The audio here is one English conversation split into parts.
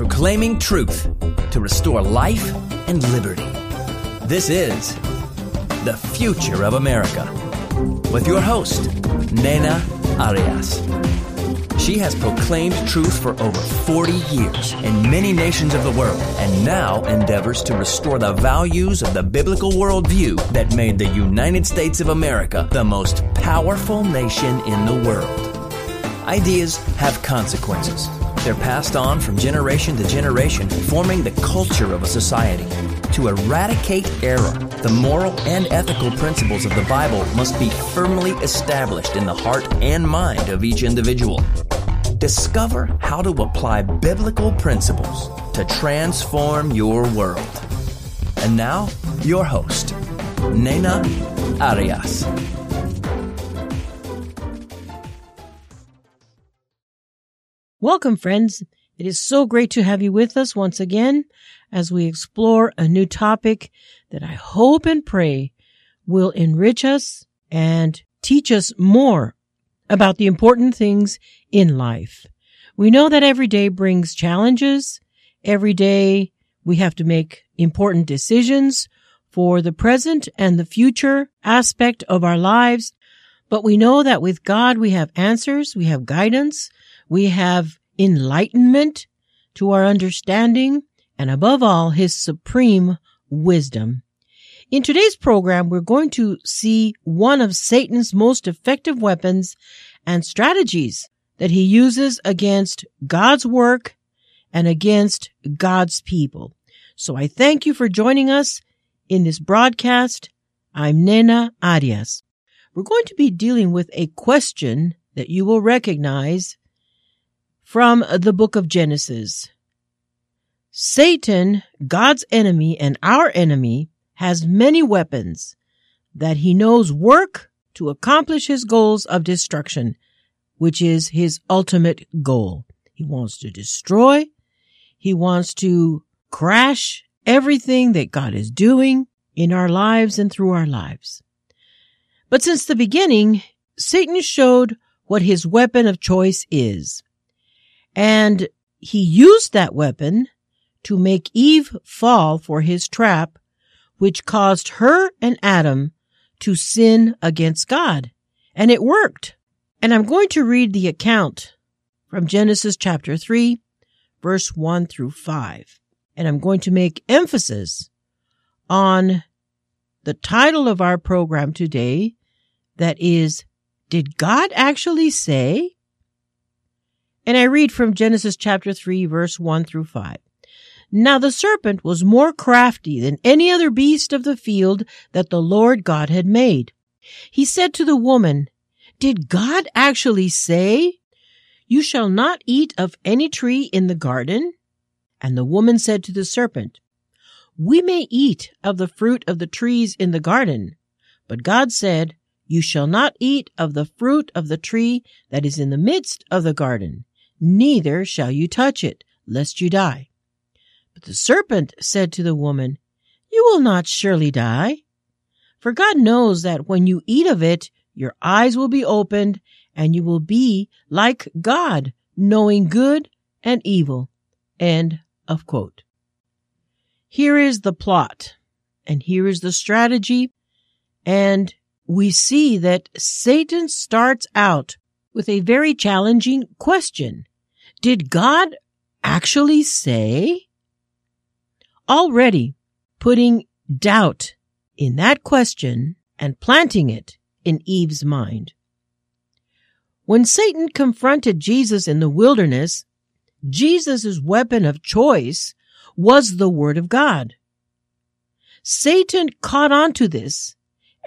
proclaiming truth to restore life and liberty. This is The Future of America with your host, Nena Arias. She has proclaimed truth for over 40 years in many nations of the world and now endeavors to restore the values of the biblical worldview that made the United States of America the most powerful nation in the world. Ideas have consequences. They're passed on from generation to generation, forming the culture of a society. To eradicate error, the moral and ethical principles of the Bible must be firmly established in the heart and mind of each individual. Discover how to apply biblical principles to transform your world. And now, your host, Nena Arias. Welcome, friends. It is so great to have you with us once again as we explore a new topic that I hope and pray will enrich us and teach us more about the important things in life. We know that every day brings challenges. Every day we have to make important decisions for the present and the future aspect of our lives. But we know that with God we have answers, we have guidance, we have enlightenment to our understanding, and above all, His supreme wisdom. In today's program, we're going to see one of Satan's most effective weapons and strategies that he uses against God's work and against God's people. So I thank you for joining us in this broadcast. I'm Nena Arias. We're going to be dealing with a question that you will recognize from the book of Genesis. Satan, God's enemy and our enemy, has many weapons that he knows work to accomplish his goals of destruction, which is his ultimate goal. He wants to destroy. He wants to crash everything that God is doing in our lives and through our lives. But since the beginning, Satan showed what his weapon of choice is. And he used that weapon to make Eve fall for his trap which caused her and Adam to sin against God. And it worked. And I'm going to read the account from Genesis chapter 3, verse 1 through 5. And I'm going to make emphasis on the title of our program today that is, Did God actually say? And I read from Genesis chapter 3, verse 1 through 5. Now the serpent was more crafty than any other beast of the field that the Lord God had made. He said to the woman, Did God actually say, You shall not eat of any tree in the garden? And the woman said to the serpent, We may eat of the fruit of the trees in the garden. But God said, You shall not eat of the fruit of the tree that is in the midst of the garden, neither shall you touch it, lest you die. But the serpent said to the woman, You will not surely die. For God knows that when you eat of it, your eyes will be opened and you will be like God, knowing good and evil. End of quote. Here is the plot and here is the strategy. And we see that Satan starts out with a very challenging question. Did God actually say? already putting doubt in that question and planting it in Eve's mind. When Satan confronted Jesus in the wilderness, Jesus' weapon of choice was the Word of God. Satan caught on to this,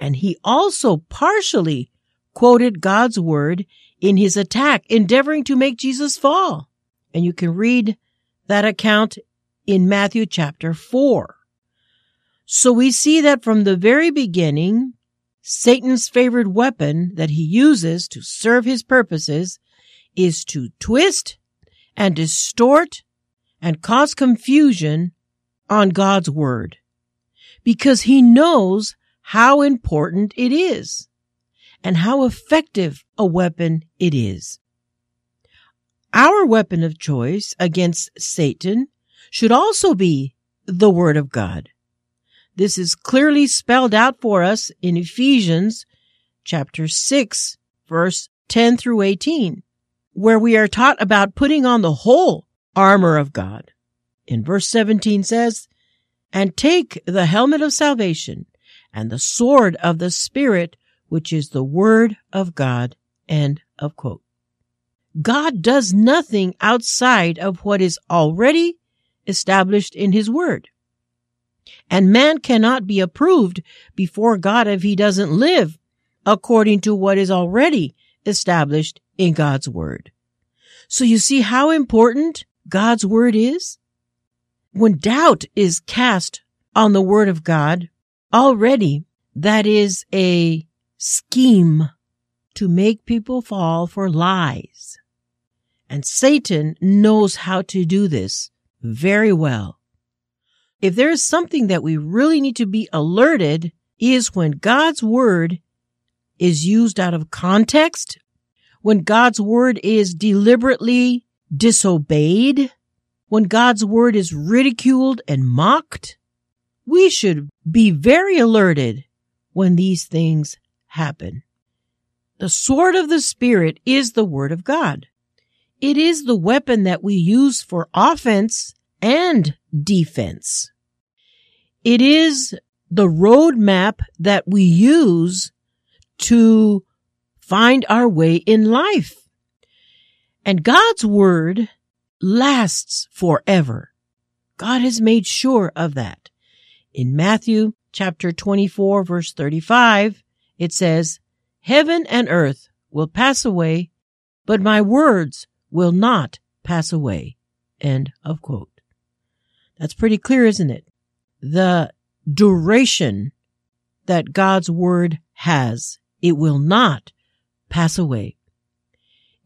and he also partially quoted God's Word in his attack, endeavoring to make Jesus fall. And you can read that account in Matthew chapter 4. So we see that from the very beginning, Satan's favorite weapon that he uses to serve his purposes is to twist and distort and cause confusion on God's word because he knows how important it is and how effective a weapon it is. Our weapon of choice against Satan should also be the Word of God. This is clearly spelled out for us in Ephesians chapter 6, verse 10 through 18, where we are taught about putting on the whole armor of God. In verse 17 says, and take the helmet of salvation and the sword of the Spirit, which is the word of God. End of quote. God does nothing outside of what is already established in his word. And man cannot be approved before God if he doesn't live according to what is already established in God's word. So you see how important God's word is? When doubt is cast on the word of God, already that is a scheme to make people fall for lies. And Satan knows how to do this very well. If there is something that we really need to be alerted is when God's word is used out of context, when God's word is deliberately disobeyed, when God's word is ridiculed and mocked, we should be very alerted when these things happen. The sword of the Spirit is the Word of God. It is the weapon that we use for offense and defense. It is the roadmap that we use to find our way in life. And God's Word lasts forever. God has made sure of that. In Matthew chapter 24 verse 35, it says, Heaven and earth will pass away, but my words will not pass away. End of quote. That's pretty clear, isn't it? The duration that God's word has, it will not pass away.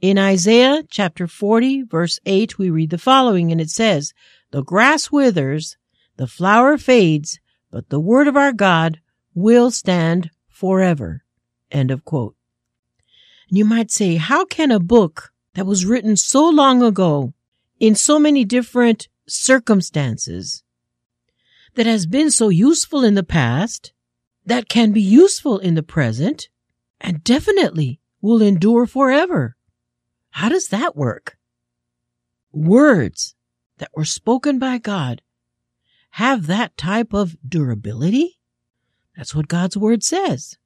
In Isaiah chapter 40 verse 8, we read the following and it says, the grass withers, the flower fades, but the word of our God will stand forever. End of quote. And you might say, how can a book that was written so long ago in so many different circumstances that has been so useful in the past, that can be useful in the present, and definitely will endure forever. How does that work? Words that were spoken by God have that type of durability? That's what God's word says.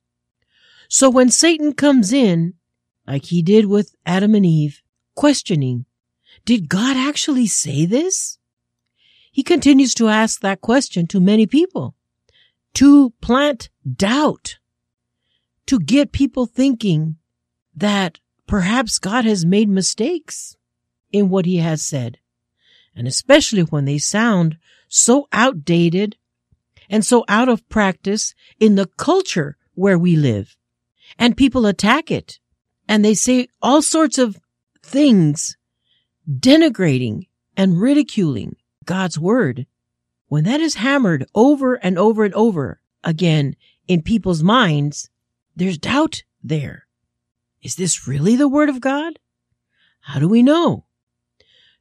So when Satan comes in, like he did with Adam and Eve, questioning, did God actually say this? He continues to ask that question to many people, to plant doubt, to get people thinking that perhaps God has made mistakes in what he has said. And especially when they sound so outdated and so out of practice in the culture where we live. And people attack it and they say all sorts of things denigrating and ridiculing God's word. When that is hammered over and over and over again in people's minds, there's doubt there. Is this really the word of God? How do we know?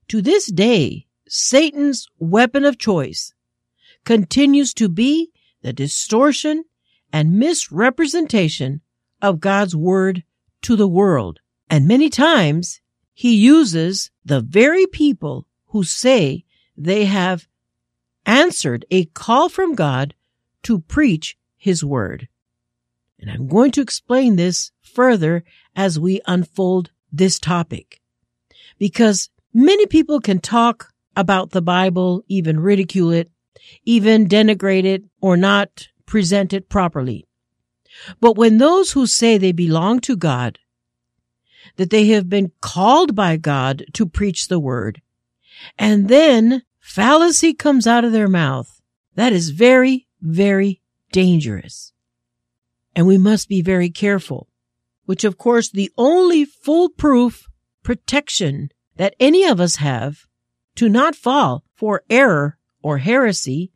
To this day, Satan's weapon of choice continues to be the distortion and misrepresentation of God's word to the world. And many times he uses the very people who say they have answered a call from God to preach his word. And I'm going to explain this further as we unfold this topic. Because many people can talk about the Bible, even ridicule it, even denigrate it, or not present it properly. But when those who say they belong to God, that they have been called by God to preach the word, and then fallacy comes out of their mouth, that is very, very dangerous. And we must be very careful, which of course the only foolproof protection that any of us have to not fall for error or heresy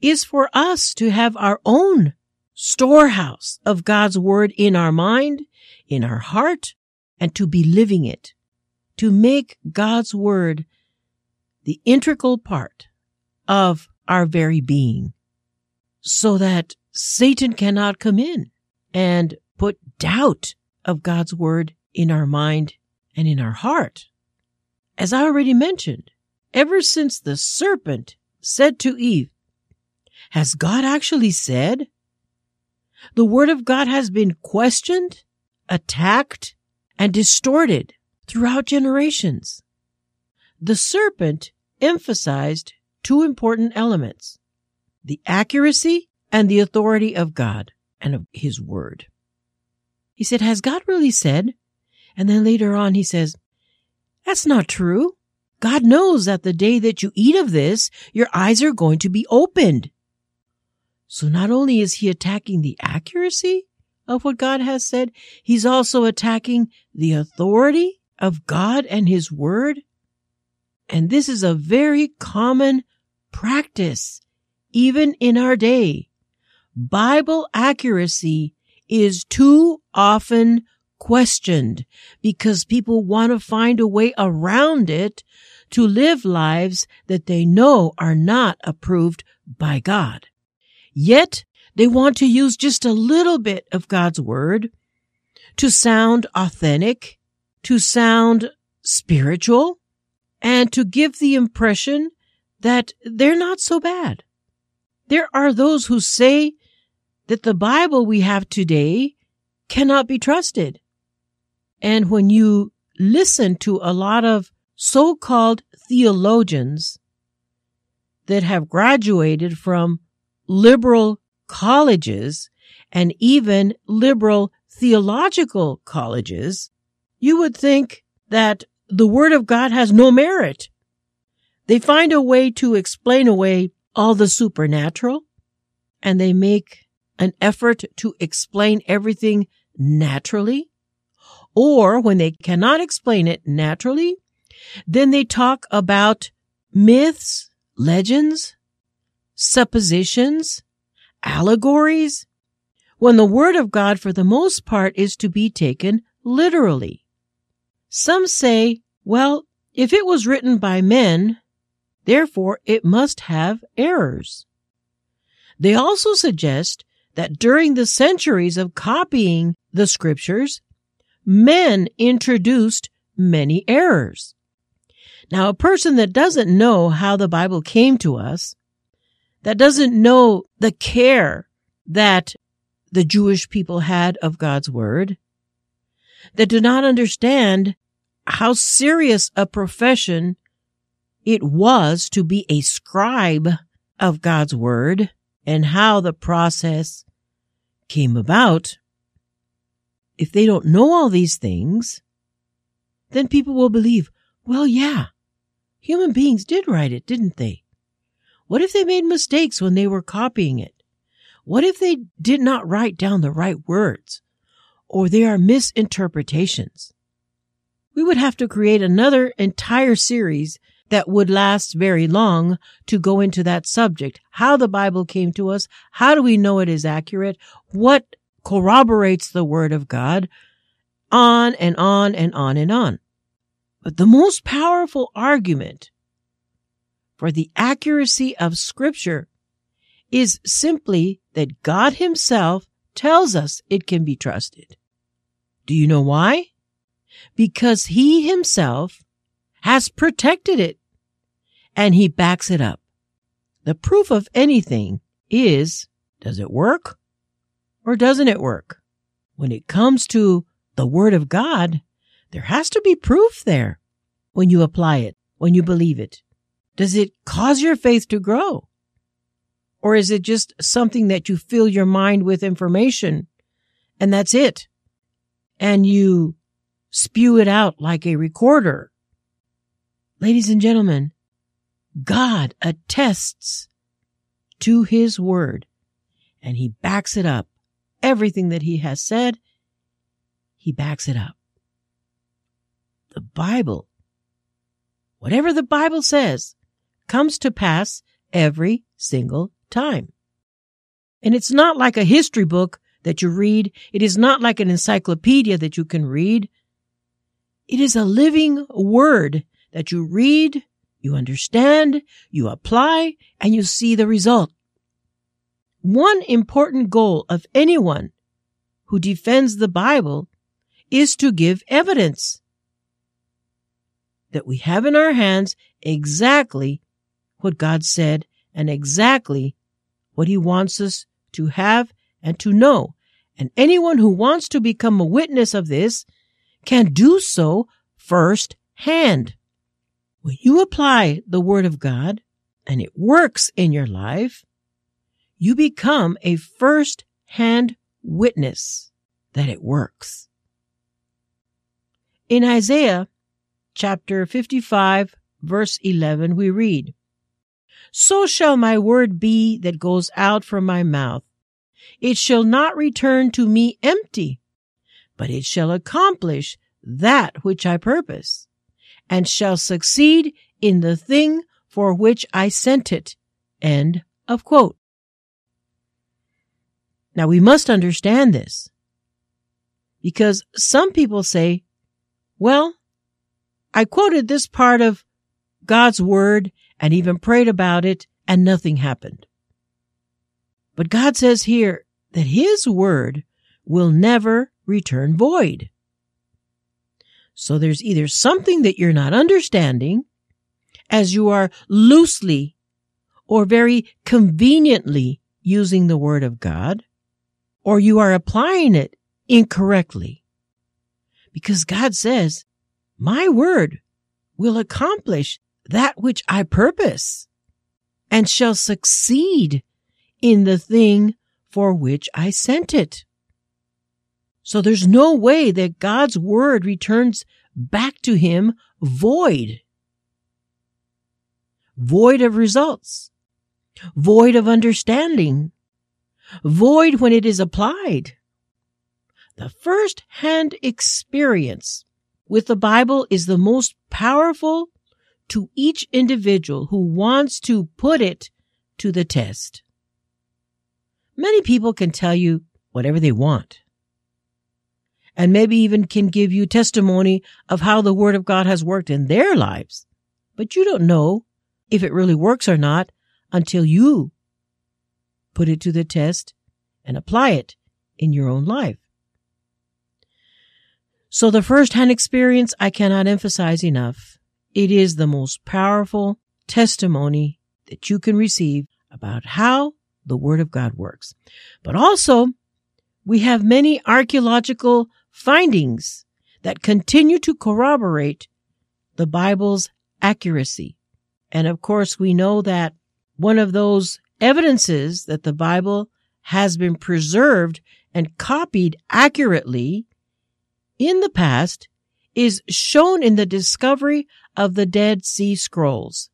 is for us to have our own storehouse of God's word in our mind, in our heart, and to be living it, to make God's word the integral part of our very being so that Satan cannot come in and put doubt of God's word in our mind and in our heart. As I already mentioned, ever since the serpent said to Eve, has God actually said? The word of God has been questioned, attacked, and distorted throughout generations. The serpent emphasized two important elements, the accuracy and the authority of God and of his word. He said, has God really said? And then later on he says, that's not true. God knows that the day that you eat of this, your eyes are going to be opened. So not only is he attacking the accuracy of what God has said, he's also attacking the authority of God and his word. And this is a very common practice, even in our day. Bible accuracy is too often questioned because people want to find a way around it to live lives that they know are not approved by God. Yet they want to use just a little bit of God's word to sound authentic, to sound spiritual, and to give the impression that they're not so bad. There are those who say that the Bible we have today cannot be trusted. And when you listen to a lot of so-called theologians that have graduated from liberal colleges and even liberal theological colleges, you would think that the word of God has no merit. They find a way to explain away all the supernatural and they make an effort to explain everything naturally. Or when they cannot explain it naturally, then they talk about myths, legends, suppositions, allegories, when the word of God for the most part is to be taken literally. Some say, well, if it was written by men, therefore it must have errors. They also suggest that during the centuries of copying the scriptures, men introduced many errors. Now, a person that doesn't know how the Bible came to us, that doesn't know the care that the Jewish people had of God's word, that do not understand how serious a profession it was to be a scribe of God's word and how the process came about. If they don't know all these things, then people will believe, well, yeah, human beings did write it, didn't they? What if they made mistakes when they were copying it? What if they did not write down the right words? Or there are misinterpretations? We would have to create another entire series that would last very long to go into that subject. How the Bible came to us. How do we know it is accurate? What corroborates the word of God? On and on and on and on. But the most powerful argument for the accuracy of scripture is simply that God himself tells us it can be trusted. Do you know why? Because he himself has protected it and he backs it up. The proof of anything is, does it work or doesn't it work? When it comes to the word of God, there has to be proof there when you apply it, when you believe it. Does it cause your faith to grow? Or is it just something that you fill your mind with information and that's it? And you spew it out like a recorder. Ladies and gentlemen, God attests to his word and he backs it up. Everything that he has said, he backs it up. The Bible, whatever the Bible says, comes to pass every single time. And it's not like a history book that you read. It is not like an encyclopedia that you can read. It is a living word that you read, you understand, you apply, and you see the result. One important goal of anyone who defends the Bible is to give evidence that we have in our hands exactly what God said and exactly what he wants us to have and to know. And anyone who wants to become a witness of this can do so first hand. When you apply the word of God and it works in your life, you become a first hand witness that it works. In Isaiah chapter 55 verse 11, we read, So shall my word be that goes out from my mouth. It shall not return to me empty, but it shall accomplish that which I purpose, and shall succeed in the thing for which I sent it. End of quote. Now we must understand this because some people say, well, I quoted this part of God's word and even prayed about it and nothing happened. But God says here that his word will never return void. So there's either something that you're not understanding as you are loosely or very conveniently using the word of God, or you are applying it incorrectly. Because God says, my word will accomplish that which I purpose and shall succeed in the thing for which I sent it. So there's no way that God's word returns back to him void. Void of results. Void of understanding. Void when it is applied. The first hand experience with the Bible is the most powerful to each individual who wants to put it to the test. Many people can tell you whatever they want. And maybe even can give you testimony of how the Word of God has worked in their lives. But you don't know if it really works or not until you put it to the test and apply it in your own life. So the first-hand experience I cannot emphasize enough. It is the most powerful testimony that you can receive about how the Word of God works. But also, we have many archaeological findings that continue to corroborate the Bible's accuracy. And of course, we know that one of those evidences that the Bible has been preserved and copied accurately in the past is shown in the discovery of the Dead Sea Scrolls.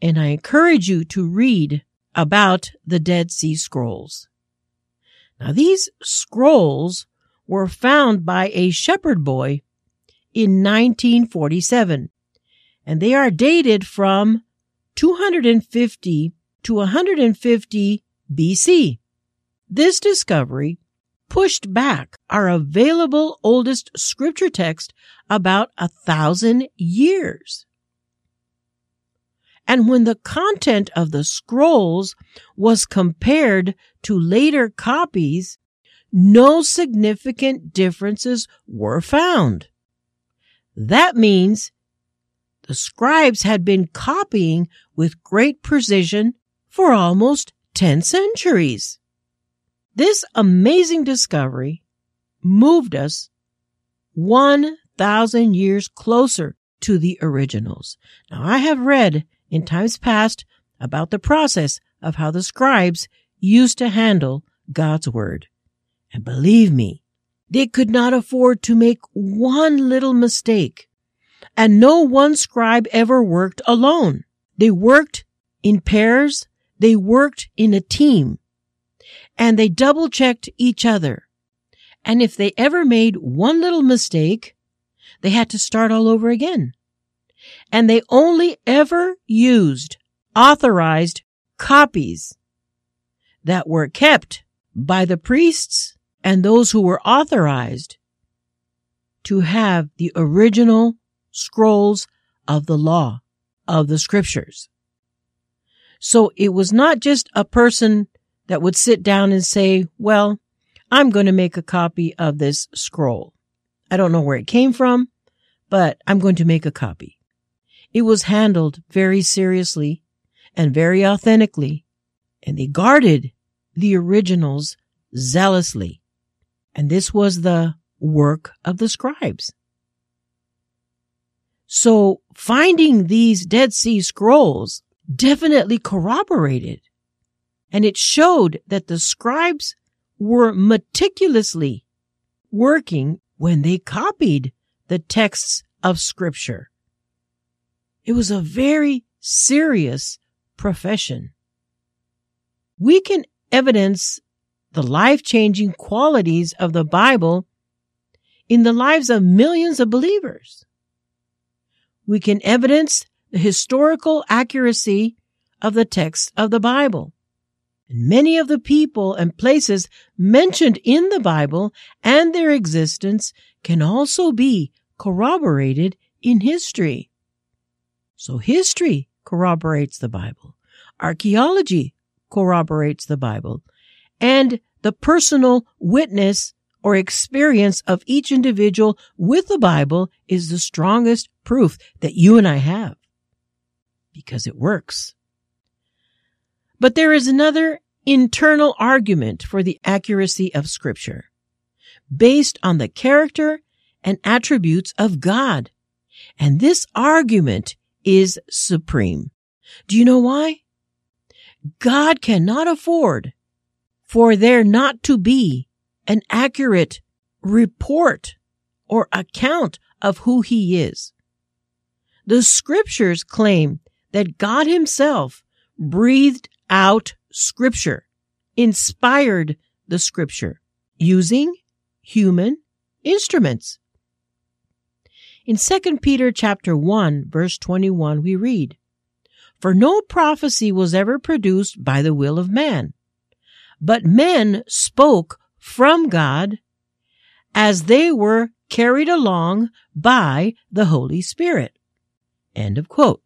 And I encourage you to read about the Dead Sea Scrolls. Now these scrolls were found by a shepherd boy in 1947 and they are dated from 250 to 150 BC. This discovery pushed back our available oldest scripture text about a thousand years. And when the content of the scrolls was compared to later copies, no significant differences were found. That means the scribes had been copying with great precision for almost 10 centuries. This amazing discovery moved us 1,000 years closer to the originals. Now, I have read in times past about the process of how the scribes used to handle God's word. And believe me, they could not afford to make one little mistake. And no one scribe ever worked alone. They worked in pairs. They worked in a team and they double checked each other. And if they ever made one little mistake, they had to start all over again. And they only ever used authorized copies that were kept by the priests and those who were authorized to have the original scrolls of the law, of the scriptures. So it was not just a person that would sit down and say, well, I'm going to make a copy of this scroll. I don't know where it came from, but I'm going to make a copy. It was handled very seriously and very authentically, and they guarded the originals zealously. And this was the work of the scribes. So finding these Dead Sea Scrolls definitely corroborated and it showed that the scribes were meticulously working when they copied the texts of scripture. It was a very serious profession. We can evidence the life changing qualities of the Bible in the lives of millions of believers. We can evidence the historical accuracy of the text of the Bible. Many of the people and places mentioned in the Bible and their existence can also be corroborated in history. So history corroborates the Bible. Archaeology corroborates the Bible. And the personal witness or experience of each individual with the Bible is the strongest proof that you and I have. Because it works. But there is another internal argument for the accuracy of scripture based on the character and attributes of God. And this argument is supreme. Do you know why? God cannot afford for there not to be an accurate report or account of who he is. The scriptures claim that God himself breathed out scripture, inspired the scripture using human instruments. In 2 Peter chapter 1 verse 21 we read, For no prophecy was ever produced by the will of man, but men spoke from God as they were carried along by the Holy Spirit. End of quote.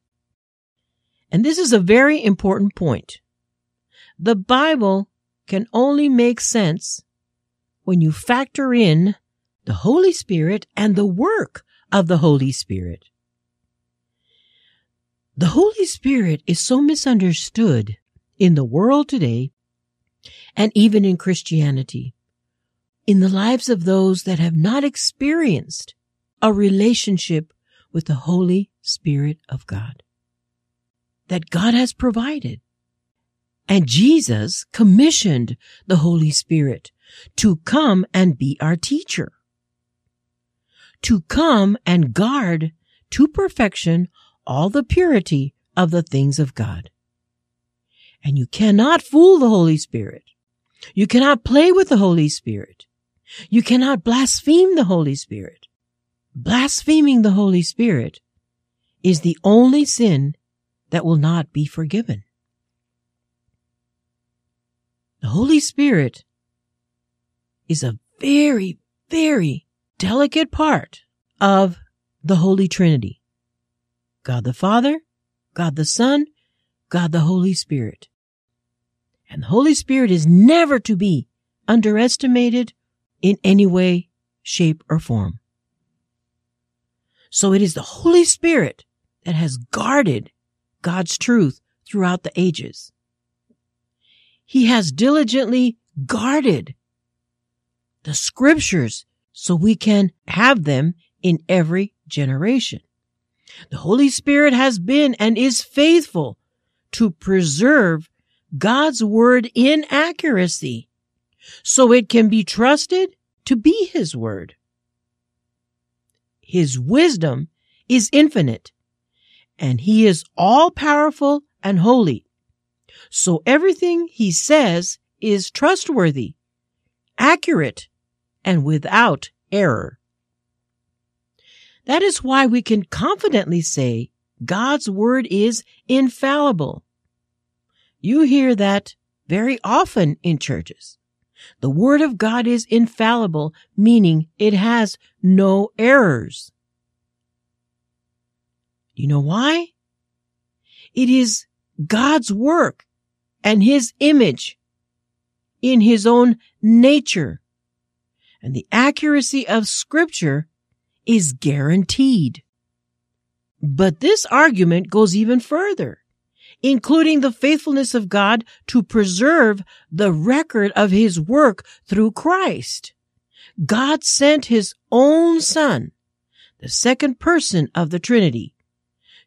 And this is a very important point. The Bible can only make sense when you factor in the Holy Spirit and the work of the Holy Spirit. The Holy Spirit is so misunderstood in the world today and even in Christianity, in the lives of those that have not experienced a relationship with the Holy Spirit of God that God has provided. And Jesus commissioned the Holy Spirit to come and be our teacher, to come and guard to perfection all the purity of the things of God. And you cannot fool the Holy Spirit. You cannot play with the Holy Spirit. You cannot blaspheme the Holy Spirit. Blaspheming the Holy Spirit is the only sin that will not be forgiven. The Holy Spirit is a very, very delicate part of the Holy Trinity. God the Father, God the Son, God the Holy Spirit. And the Holy Spirit is never to be underestimated in any way, shape, or form. So it is the Holy Spirit that has guarded God's truth throughout the ages. He has diligently guarded the scriptures so we can have them in every generation. The Holy Spirit has been and is faithful to preserve God's word in accuracy so it can be trusted to be his word. His wisdom is infinite and he is all powerful and holy. So everything he says is trustworthy, accurate, and without error. That is why we can confidently say God's word is infallible. You hear that very often in churches. The Word of God is infallible, meaning it has no errors. You know why? It is God's work and His image in His own nature. And the accuracy of Scripture is guaranteed. But this argument goes even further including the faithfulness of God to preserve the record of his work through Christ. God sent his own son, the second person of the Trinity,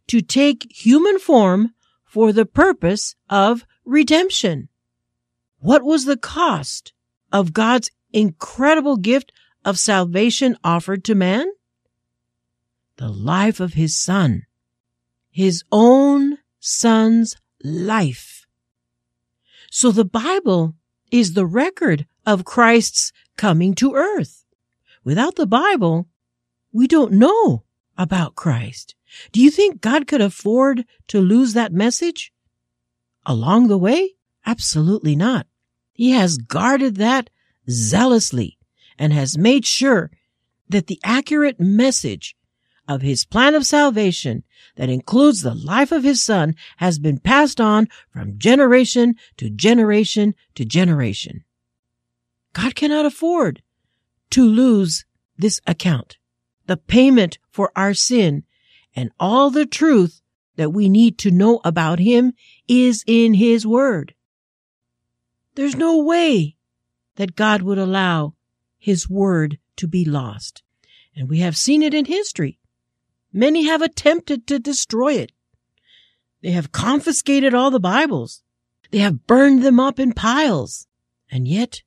to take human form for the purpose of redemption. What was the cost of God's incredible gift of salvation offered to man? The life of his son, his own son's life. So the Bible is the record of Christ's coming to earth. Without the Bible, we don't know about Christ. Do you think God could afford to lose that message along the way? Absolutely not. He has guarded that zealously and has made sure that the accurate message of his plan of salvation that includes the life of his son has been passed on from generation to generation to generation. God cannot afford to lose this account, the payment for our sin and all the truth that we need to know about him is in his word. There's no way that God would allow his word to be lost. And we have seen it in history. Many have attempted to destroy it. They have confiscated all the Bibles. They have burned them up in piles. And yet,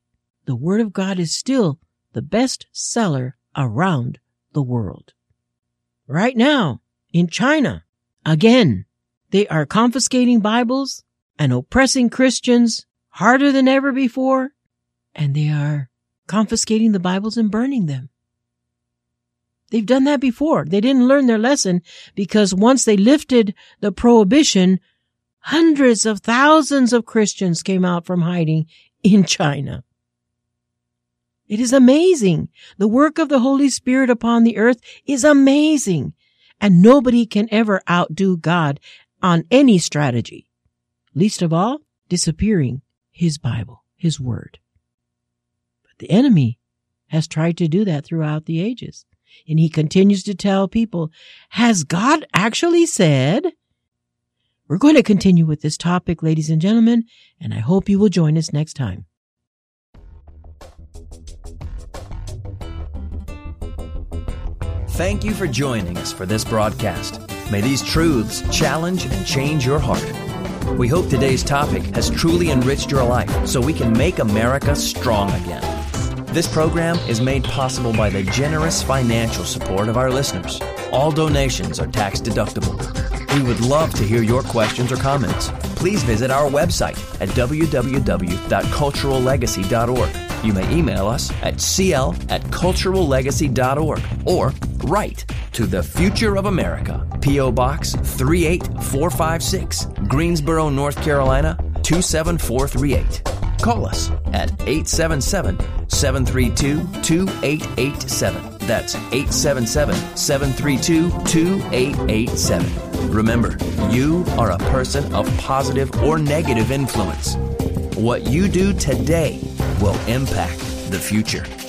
the Word of God is still the best seller around the world. Right now, in China, again, they are confiscating Bibles and oppressing Christians harder than ever before, and they are confiscating the Bibles and burning them. They've done that before. They didn't learn their lesson because once they lifted the prohibition, hundreds of thousands of Christians came out from hiding in China. It is amazing. The work of the Holy Spirit upon the earth is amazing. And nobody can ever outdo God on any strategy. Least of all, disappearing His Bible, His Word. But the enemy has tried to do that throughout the ages. And he continues to tell people, has God actually said? We're going to continue with this topic, ladies and gentlemen, and I hope you will join us next time. Thank you for joining us for this broadcast. May these truths challenge and change your heart. We hope today's topic has truly enriched your life so we can make America strong again. This program is made possible by the generous financial support of our listeners. All donations are tax deductible. We would love to hear your questions or comments. Please visit our website at www.culturallegacy.org. You may email us at cl at culturallegacy.org or write to the Future of America, P.O. Box 38456, Greensboro, North Carolina 27438. Call us at 877 732 2887. That's 877 732 2887. Remember, you are a person of positive or negative influence. What you do today will impact the future.